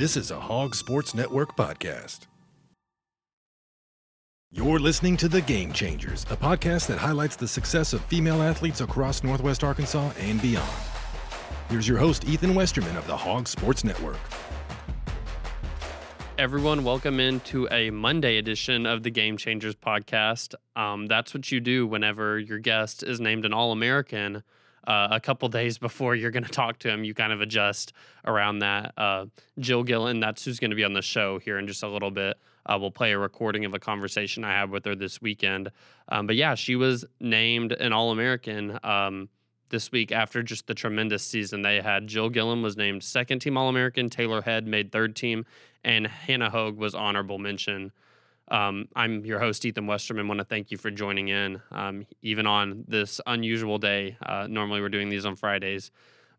This is a Hog Sports Network podcast. You're listening to The Game Changers, a podcast that highlights the success of female athletes across Northwest Arkansas and beyond. Here's your host, Ethan Westerman of the Hog Sports Network. Everyone, welcome into a Monday edition of the Game Changers podcast. Um, that's what you do whenever your guest is named an All American. Uh, a couple days before you're going to talk to him, you kind of adjust around that. Uh, Jill Gillen, that's who's going to be on the show here in just a little bit. Uh, we'll play a recording of a conversation I had with her this weekend. Um, but yeah, she was named an All American um, this week after just the tremendous season they had. Jill Gillen was named second team All American, Taylor Head made third team, and Hannah Hogue was honorable mention. Um, I'm your host, Ethan Westerman. Want to thank you for joining in, um, even on this unusual day. Uh, normally, we're doing these on Fridays.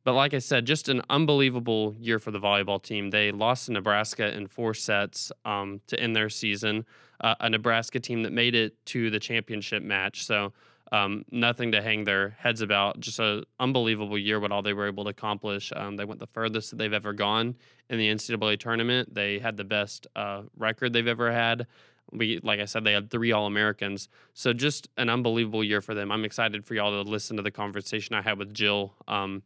But like I said, just an unbelievable year for the volleyball team. They lost to Nebraska in four sets um, to end their season. Uh, a Nebraska team that made it to the championship match. So um, nothing to hang their heads about. Just an unbelievable year, what all they were able to accomplish. Um, they went the furthest that they've ever gone in the NCAA tournament. They had the best uh, record they've ever had. We, like I said, they had three All Americans. So just an unbelievable year for them. I'm excited for y'all to listen to the conversation I had with Jill um,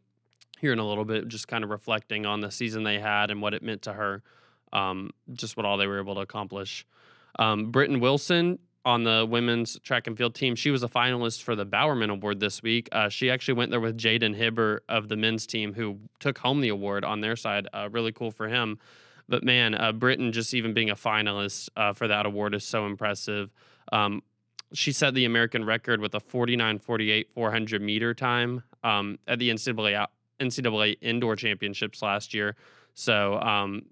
here in a little bit, just kind of reflecting on the season they had and what it meant to her, um, just what all they were able to accomplish. Um, Britton Wilson on the women's track and field team, she was a finalist for the Bowerman Award this week. Uh, she actually went there with Jaydon Hibbert of the men's team, who took home the award on their side. Uh, really cool for him. But man, uh, Britton just even being a finalist uh, for that award is so impressive. Um, she set the American record with a 49 48 400 meter time um, at the NCAA, NCAA indoor championships last year. So, um,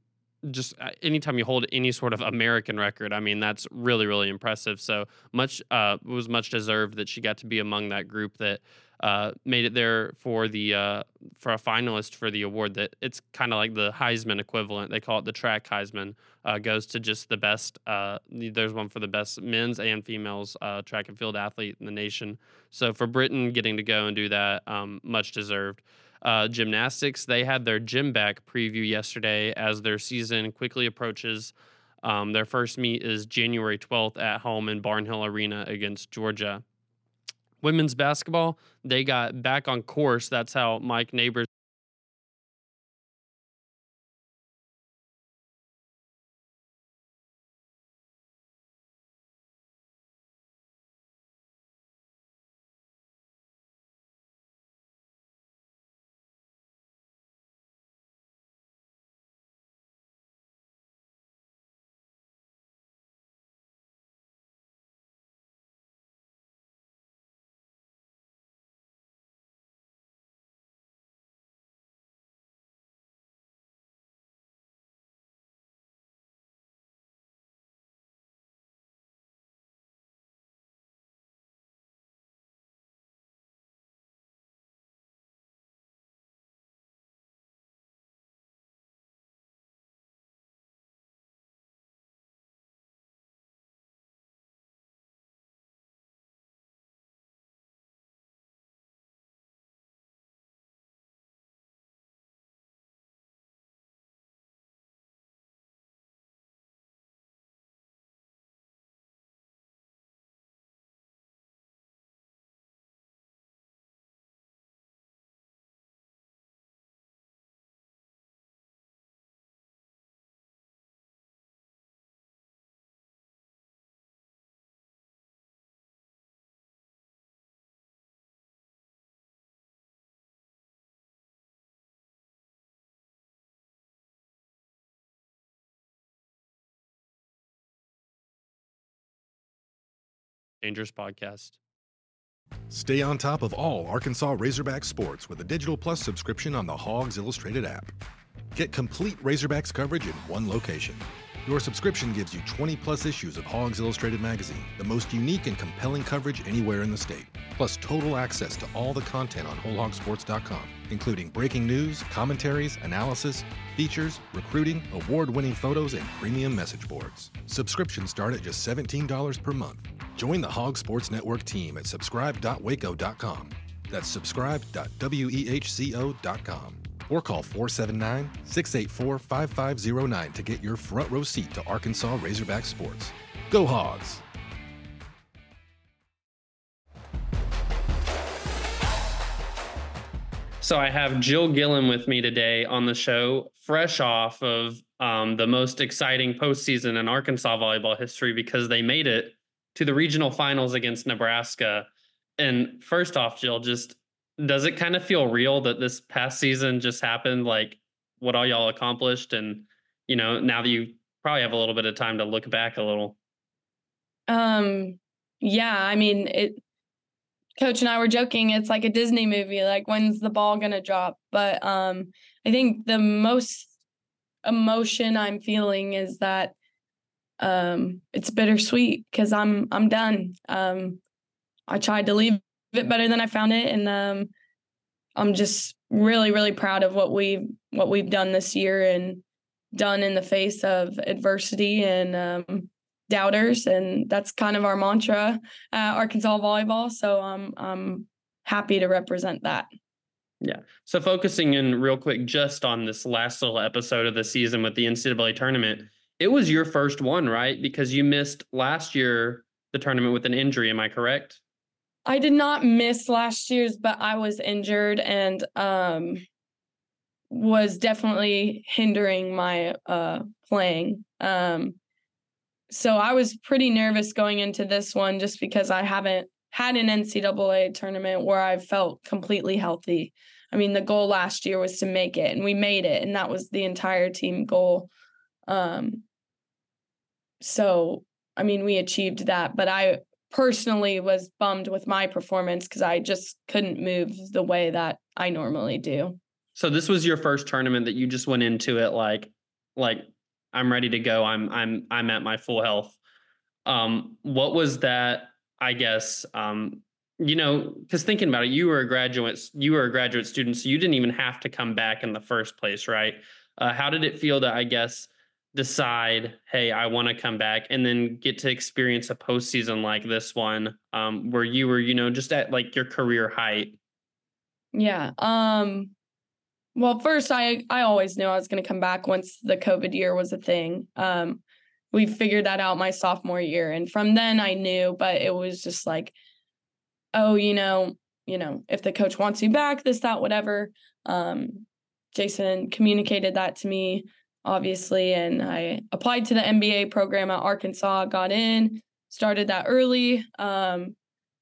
just uh, anytime you hold any sort of American record, I mean, that's really, really impressive. So much uh, was much deserved that she got to be among that group that uh, made it there for the uh, for a finalist for the award. That it's kind of like the Heisman equivalent. They call it the track Heisman. Uh, goes to just the best. Uh, there's one for the best men's and females uh, track and field athlete in the nation. So for Britton getting to go and do that, um, much deserved. Uh, gymnastics, they had their gym back preview yesterday as their season quickly approaches. Um, their first meet is January 12th at home in Barnhill Arena against Georgia women's basketball, they got back on course. That's how Mike Neighbors Dangerous Podcast. Stay on top of all Arkansas Razorback sports with a Digital Plus subscription on the Hogs Illustrated app. Get complete Razorbacks coverage in one location. Your subscription gives you 20 plus issues of Hogs Illustrated magazine, the most unique and compelling coverage anywhere in the state, plus total access to all the content on WholeHogSports.com, including breaking news, commentaries, analysis, features, recruiting, award winning photos, and premium message boards. Subscriptions start at just $17 per month. Join the Hog Sports Network team at subscribe.wehco.com. That's subscribe.wehco.com. or call 479 684 5509 to get your front row seat to Arkansas Razorback sports. Go Hogs! So I have Jill Gillen with me today on the show, fresh off of um, the most exciting postseason in Arkansas volleyball history because they made it to the regional finals against Nebraska. And first off, Jill, just does it kind of feel real that this past season just happened? Like what all y'all accomplished, and you know now that you probably have a little bit of time to look back a little. Um. Yeah, I mean it coach and I were joking it's like a Disney movie like when's the ball to drop but um I think the most emotion I'm feeling is that um it's bittersweet cuz I'm I'm done um I tried to leave it better than I found it and um I'm just really really proud of what we what we've done this year and done in the face of adversity and um doubters, and that's kind of our mantra Arkansas volleyball. So I'm I'm happy to represent that. Yeah. So focusing in real quick just on this last little episode of the season with the NCAA tournament, it was your first one, right? Because you missed last year the tournament with an injury. Am I correct? I did not miss last year's, but I was injured and um was definitely hindering my uh playing. Um so I was pretty nervous going into this one just because I haven't had an NCAA tournament where I felt completely healthy. I mean, the goal last year was to make it, and we made it, and that was the entire team goal. Um, so, I mean, we achieved that, but I personally was bummed with my performance because I just couldn't move the way that I normally do. So this was your first tournament that you just went into it like like I'm ready to go. I'm I'm I'm at my full health. Um, what was that? I guess um, you know, because thinking about it, you were a graduate, you were a graduate student, so you didn't even have to come back in the first place, right? Uh, how did it feel to, I guess, decide, hey, I want to come back, and then get to experience a postseason like this one, um, where you were, you know, just at like your career height? Yeah. Um, well, first, I I always knew I was going to come back once the COVID year was a thing. Um, we figured that out my sophomore year, and from then I knew. But it was just like, oh, you know, you know, if the coach wants you back, this, that, whatever. Um, Jason communicated that to me, obviously, and I applied to the MBA program at Arkansas, got in, started that early, um,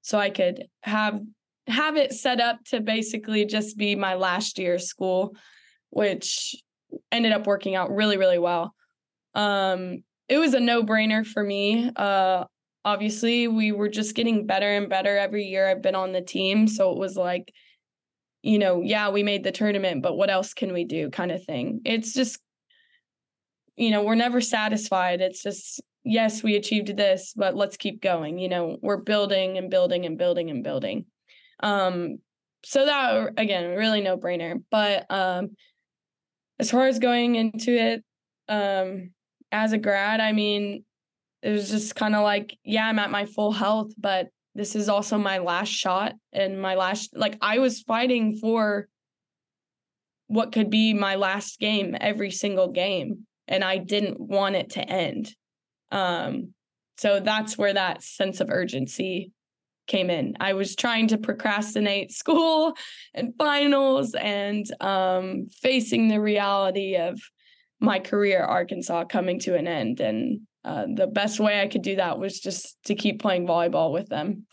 so I could have have it set up to basically just be my last year school, which ended up working out really, really well. Um, it was a no brainer for me. Uh, obviously, we were just getting better and better every year I've been on the team. So it was like, you know, yeah, we made the tournament, but what else can we do kind of thing. It's just, you know, we're never satisfied. It's just, yes, we achieved this, but let's keep going. You know, we're building and building and building and building. Um, so that again, really no brainer. But um, as far as going into it um, as a grad, I mean, it was just kind of like, yeah, I'm at my full health, but this is also my last shot and my last like I was fighting for what could be my last game every single game and I didn't want it to end. Um so that's where that sense of urgency came in. I was trying to procrastinate school and finals and um, facing the reality of my career at Arkansas coming to an end. And uh, the best way I could do that was just to keep playing volleyball with them.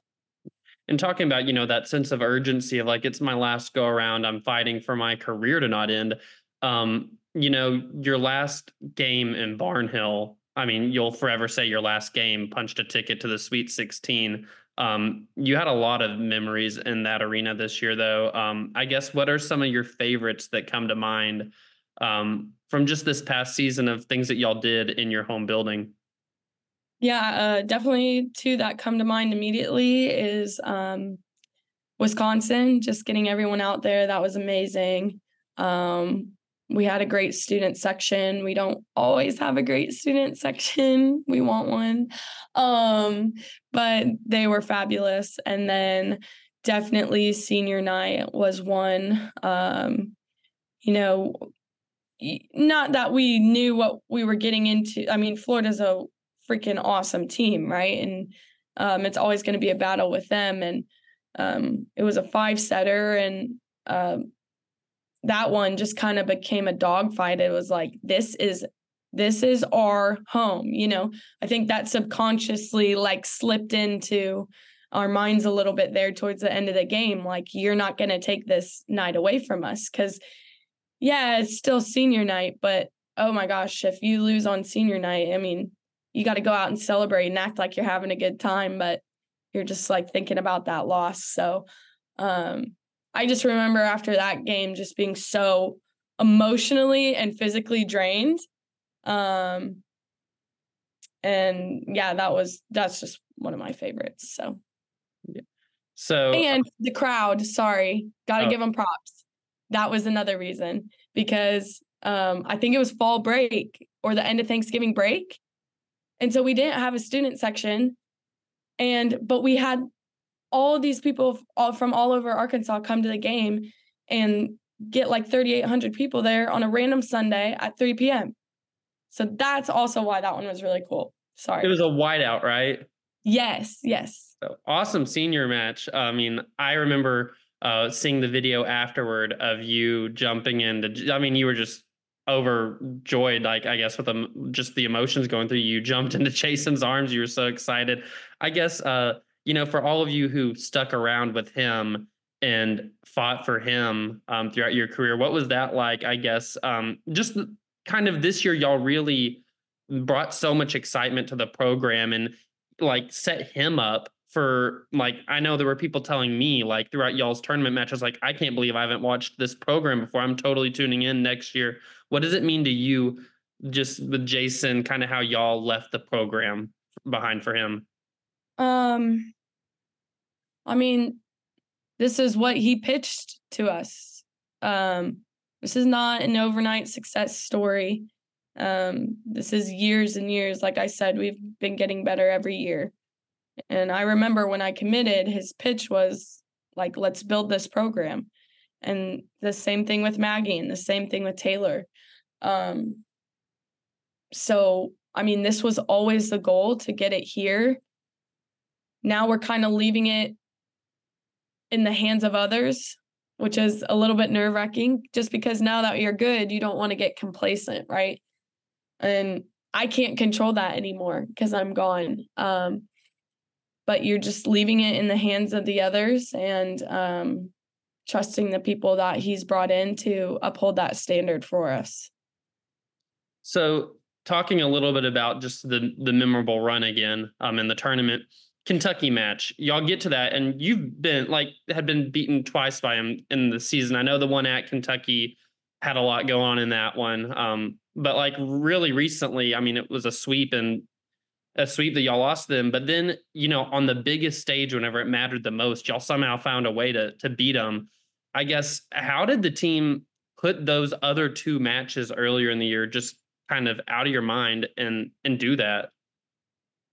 And talking about, you know, that sense of urgency of like, it's my last go around, I'm fighting for my career to not end. Um, you know, your last game in Barnhill, I mean, you'll forever say your last game punched a ticket to the Sweet 16. Um, you had a lot of memories in that arena this year, though. Um, I guess what are some of your favorites that come to mind um, from just this past season of things that y'all did in your home building? Yeah, uh, definitely two that come to mind immediately is um, Wisconsin, just getting everyone out there. That was amazing. Um, we had a great student section. We don't always have a great student section. We want one. Um, but they were fabulous. And then definitely senior night was one. Um, you know, not that we knew what we were getting into. I mean, Florida's a freaking awesome team, right? And um, it's always going to be a battle with them. And um, it was a five setter, and um, that one just kind of became a dogfight. It was like this is this is our home. You know, I think that subconsciously like slipped into our minds a little bit there towards the end of the game. Like you're not to take this night away from us because yeah, it's still senior night, but oh my gosh, if you lose on senior night, I mean, you got to go out and celebrate and act like you're having a good time, but you're just like thinking about that loss. So, um, I just remember after that game just being so emotionally and physically drained. Um, and yeah, that was that's just one of my favorites. So, yeah. So and the crowd, sorry, got to oh. give them props that was another reason because um, I think it was fall break or the end of Thanksgiving break. And so we didn't have a student section. And, but we had all these people all from all over Arkansas come to the game and get like 3,800 people there on a random Sunday at 3 p.m. So that's also why that one was really cool. Sorry. It was a whiteout, right? Yes, yes. So, awesome senior match. I mean, I remember uh, seeing the video afterward of you jumping into. I mean, you were just overjoyed, like I guess with the, just the emotions going through. You jumped into Jason's arms. You were so excited. I guess uh, you know, for all of you who stuck around with him and fought for him um, throughout your career, what was that like? I guess um, just kind of this year, y'all really brought so much excitement to the program and like set him up for like I know there were people telling me like throughout y'all's tournament matches like I can't believe I haven't watched this program before. I'm totally tuning in next year. What does it mean to you just with Jason kind of how y'all left the program behind for him? Um I mean this is what he pitched to us. Um this is not an overnight success story. Um this is years and years like I said we've been getting better every year and I remember when I committed, his pitch was like, let's build this program. And the same thing with Maggie and the same thing with Taylor. Um, so, I mean, this was always the goal to get it here. Now we're kind of leaving it in the hands of others, which is a little bit nerve wracking just because now that you're good, you don't want to get complacent, right? And I can't control that anymore because I'm gone. Um, but you're just leaving it in the hands of the others and um, trusting the people that he's brought in to uphold that standard for us. So, talking a little bit about just the the memorable run again um, in the tournament, Kentucky match. Y'all get to that, and you've been like had been beaten twice by him in the season. I know the one at Kentucky had a lot go on in that one, um, but like really recently, I mean, it was a sweep and a sweep that y'all lost them. But then, you know, on the biggest stage, whenever it mattered the most, y'all somehow found a way to to beat them. I guess how did the team put those other two matches earlier in the year just kind of out of your mind and and do that?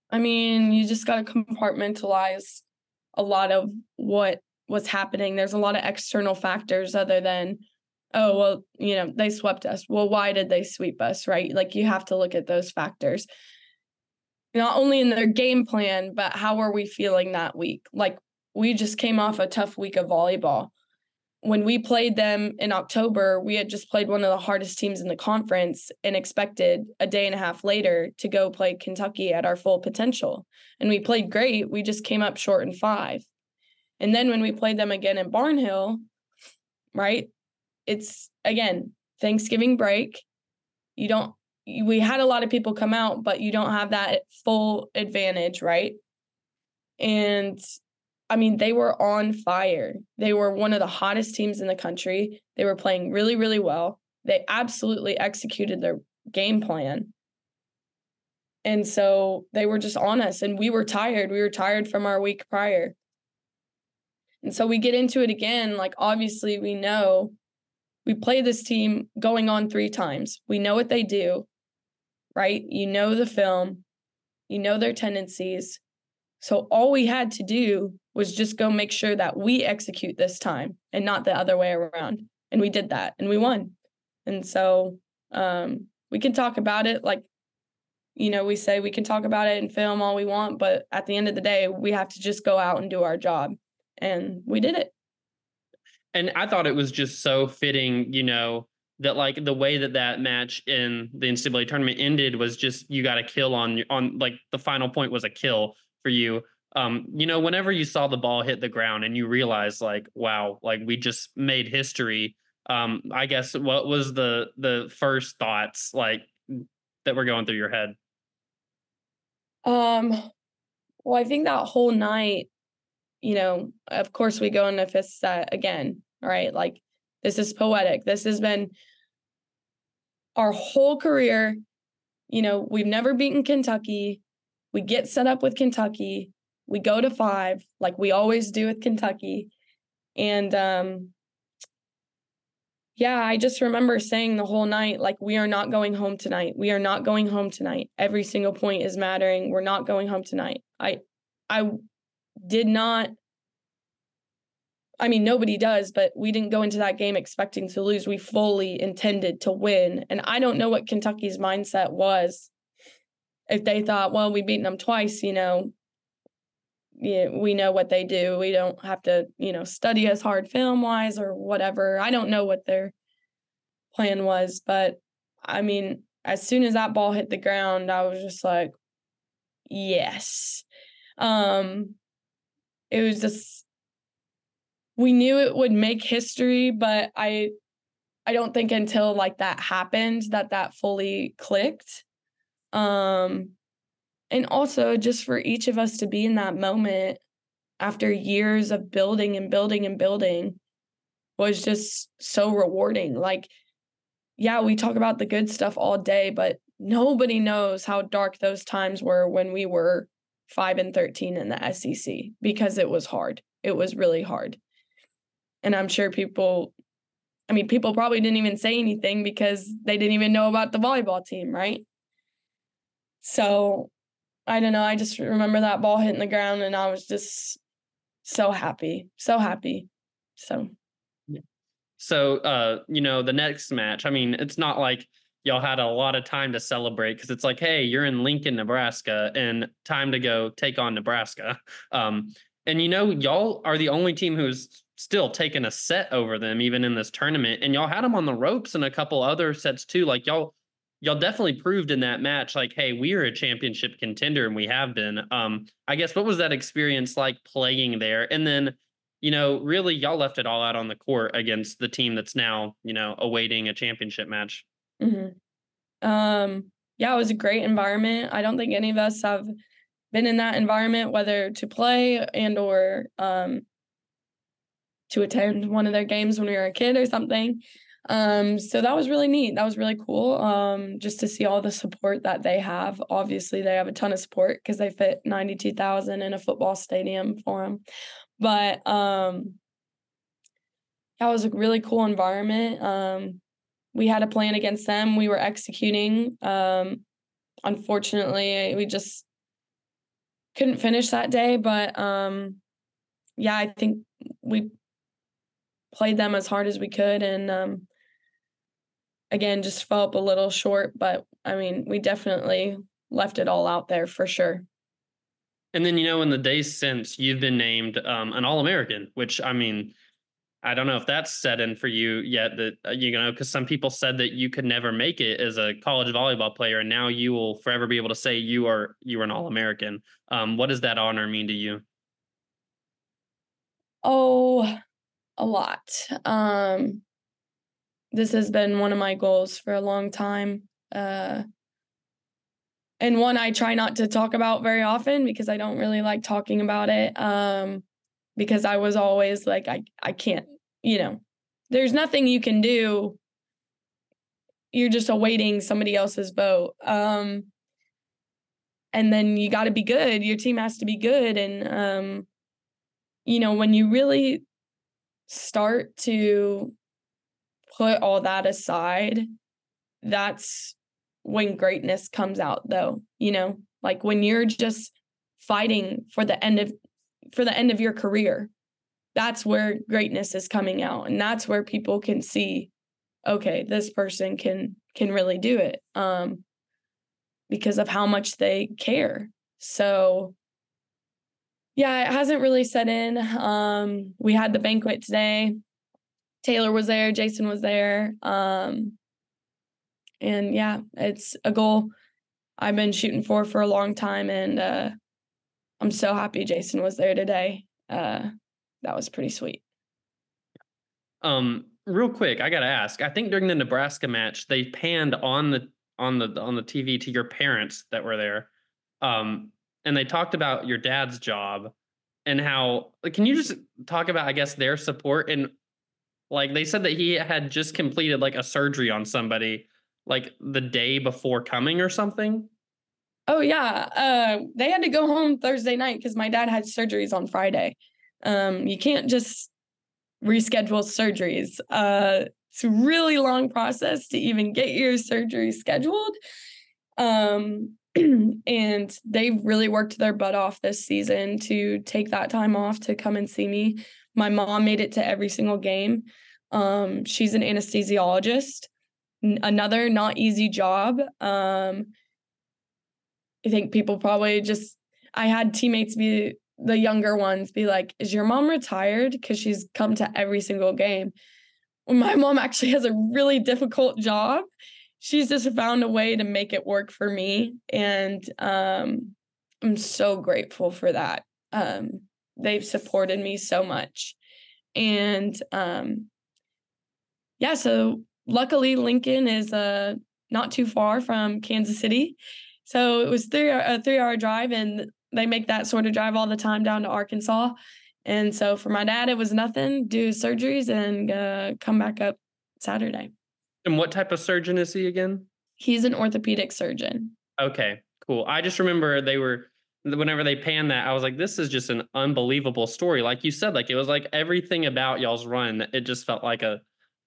I mean, you just got to compartmentalize a lot of what what's happening. There's a lot of external factors other than oh well you know they swept us well why did they sweep us right like you have to look at those factors not only in their game plan, but how are we feeling that week? Like we just came off a tough week of volleyball. When we played them in October, we had just played one of the hardest teams in the conference and expected a day and a half later to go play Kentucky at our full potential. And we played great. We just came up short in five. And then when we played them again in Barnhill, right? It's again, Thanksgiving break. You don't we had a lot of people come out, but you don't have that full advantage, right? And I mean, they were on fire. They were one of the hottest teams in the country. They were playing really, really well. They absolutely executed their game plan. And so they were just on us, and we were tired. We were tired from our week prior. And so we get into it again. Like, obviously, we know we play this team going on three times. We know what they do right? You know the film, you know their tendencies. So all we had to do was just go make sure that we execute this time and not the other way around. And we did that and we won. And so um, we can talk about it like, you know, we say we can talk about it and film all we want, but at the end of the day, we have to just go out and do our job. And we did it. And I thought it was just so fitting, you know, that like the way that that match in the NCAA tournament ended was just you got a kill on on like the final point was a kill for you. Um, you know, whenever you saw the ball hit the ground and you realized like, wow, like we just made history. Um, I guess what was the the first thoughts like that were going through your head? Um, well, I think that whole night, you know, of course we go into fifth set again, right? Like this is poetic. This has been our whole career. You know, we've never beaten Kentucky. We get set up with Kentucky. We go to five, like we always do with Kentucky. And um, yeah, I just remember saying the whole night, like, we are not going home tonight. We are not going home tonight. Every single point is mattering. We're not going home tonight. I I did not I mean, nobody does, but we didn't go into that game expecting to lose. We fully intended to win. And I don't know what Kentucky's mindset was. If they thought, well, we've beaten them twice, you know, yeah, we know what they do. We don't have to, you know, study as hard film wise or whatever. I don't know what their plan was, but I mean, as soon as that ball hit the ground, I was just like, yes. Um, it was just we knew it would make history, but I I don't think until like that happened that that fully clicked. Um and also just for each of us to be in that moment after years of building and building and building was just so rewarding. Like yeah, we talk about the good stuff all day, but nobody knows how dark those times were when we were 5 and 13 in the SEC because it was hard. It was really hard. And I'm sure people, I mean, people probably didn't even say anything because they didn't even know about the volleyball team, right? So I don't know. I just remember that ball hitting the ground and I was just so happy, so happy. So, so, uh, you know, the next match, I mean, it's not like y'all had a lot of time to celebrate because it's like, hey, you're in Lincoln, Nebraska, and time to go take on Nebraska. Um, and you know, y'all are the only team who's still taken a set over them even in this tournament and y'all had them on the ropes in a couple other sets too like y'all y'all definitely proved in that match like hey we are a championship contender and we have been um i guess what was that experience like playing there and then you know really y'all left it all out on the court against the team that's now you know awaiting a championship match mm-hmm. um yeah it was a great environment i don't think any of us have been in that environment whether to play and or um to attend one of their games when we were a kid or something. Um, so that was really neat. That was really cool. Um, just to see all the support that they have. Obviously, they have a ton of support because they fit 92,000 in a football stadium for them. But um, that was a really cool environment. Um, we had a plan against them. We were executing. Um, unfortunately, we just couldn't finish that day. But um, yeah, I think we played them as hard as we could and um, again just fell up a little short but i mean we definitely left it all out there for sure. And then you know in the days since you've been named um, an all-american which i mean i don't know if that's set in for you yet that uh, you know because some people said that you could never make it as a college volleyball player and now you will forever be able to say you are you are an all-american. Um, what does that honor mean to you? Oh a lot. Um, this has been one of my goals for a long time. Uh, and one I try not to talk about very often because I don't really like talking about it. Um, because I was always like, I, I can't, you know, there's nothing you can do. You're just awaiting somebody else's vote. Um, and then you got to be good. Your team has to be good. And, um, you know, when you really start to put all that aside, that's when greatness comes out though, you know, like when you're just fighting for the end of for the end of your career. That's where greatness is coming out and that's where people can see okay, this person can can really do it. Um because of how much they care. So yeah, it hasn't really set in. Um we had the banquet today. Taylor was there, Jason was there. Um and yeah, it's a goal I've been shooting for for a long time and uh I'm so happy Jason was there today. Uh that was pretty sweet. Um, real quick, I gotta ask. I think during the Nebraska match, they panned on the on the on the TV to your parents that were there, um, and they talked about your dad's job and how. Can you just talk about, I guess, their support and like they said that he had just completed like a surgery on somebody like the day before coming or something. Oh yeah, uh, they had to go home Thursday night because my dad had surgeries on Friday. Um, you can't just reschedule surgeries. Uh, it's a really long process to even get your surgery scheduled. Um, and they've really worked their butt off this season to take that time off to come and see me. My mom made it to every single game. Um, she's an anesthesiologist. N- another not easy job. Um, I think people probably just I had teammates be the younger ones be like, Is your mom retired? Because she's come to every single game. My mom actually has a really difficult job, she's just found a way to make it work for me. And um, I'm so grateful for that. Um, they've supported me so much. And um, yeah, so luckily Lincoln is uh, not too far from Kansas City. So it was three a three hour drive, and they make that sort of drive all the time down to Arkansas. And so for my dad, it was nothing, do surgeries and uh, come back up Saturday. And what type of surgeon is he again? He's an orthopedic surgeon. Okay, cool. I just remember they were whenever they panned that, I was like, this is just an unbelievable story. Like you said, like it was like everything about y'all's run. It just felt like a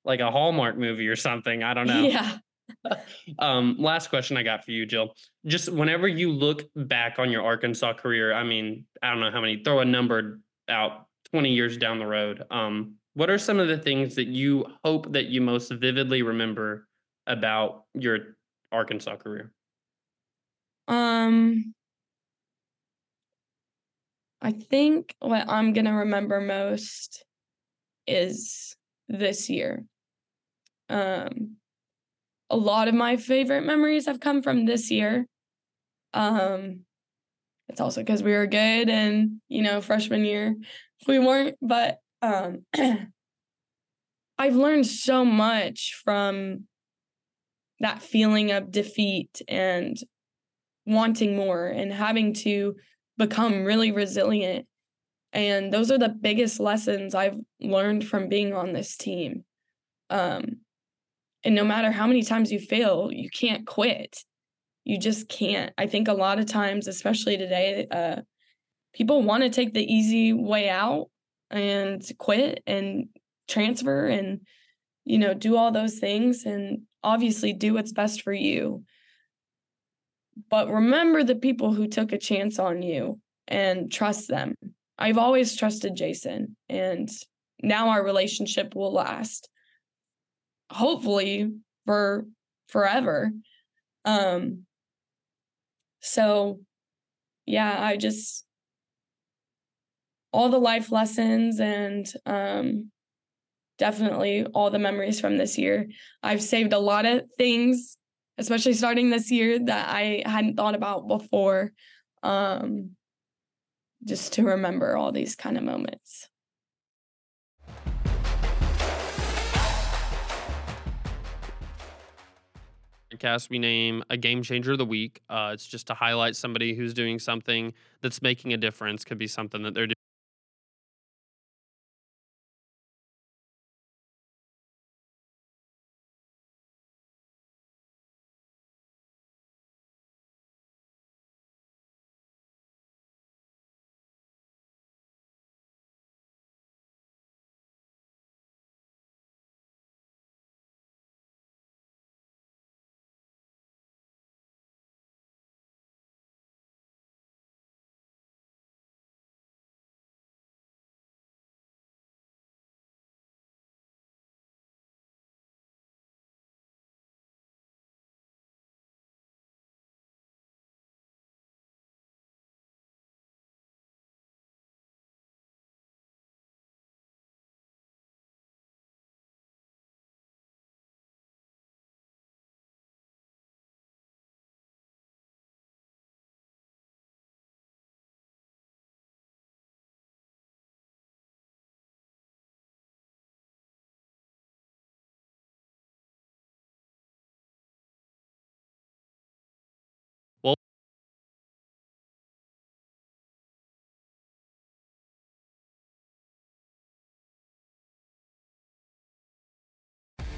like a Hallmark movie or something. I don't know. Yeah. um, last question I got for you, Jill. Just whenever you look back on your Arkansas career, I mean, I don't know how many, throw a number out 20 years down the road. Um, what are some of the things that you hope that you most vividly remember about your Arkansas career? Um, I think what I'm gonna remember most is this year. Um, a lot of my favorite memories have come from this year. Um, it's also because we were good and, you know, freshman year we weren't, but um, I've learned so much from that feeling of defeat and wanting more and having to become really resilient. And those are the biggest lessons I've learned from being on this team. Um, and no matter how many times you fail, you can't quit. You just can't. I think a lot of times, especially today, uh, people want to take the easy way out and quit and transfer and you know do all those things and obviously do what's best for you but remember the people who took a chance on you and trust them i've always trusted jason and now our relationship will last hopefully for forever. Um so yeah, I just all the life lessons and um definitely all the memories from this year. I've saved a lot of things, especially starting this year that I hadn't thought about before. Um just to remember all these kind of moments. podcast we name a game changer of the week. Uh, it's just to highlight somebody who's doing something that's making a difference. Could be something that they're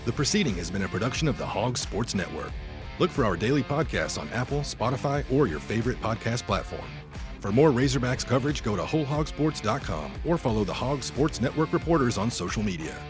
The proceeding has been a production of the Hog Sports Network. Look for our daily podcasts on Apple, Spotify, or your favorite podcast platform. For more Razorbacks coverage, go to WholeHogSports.com or follow the Hog Sports Network reporters on social media.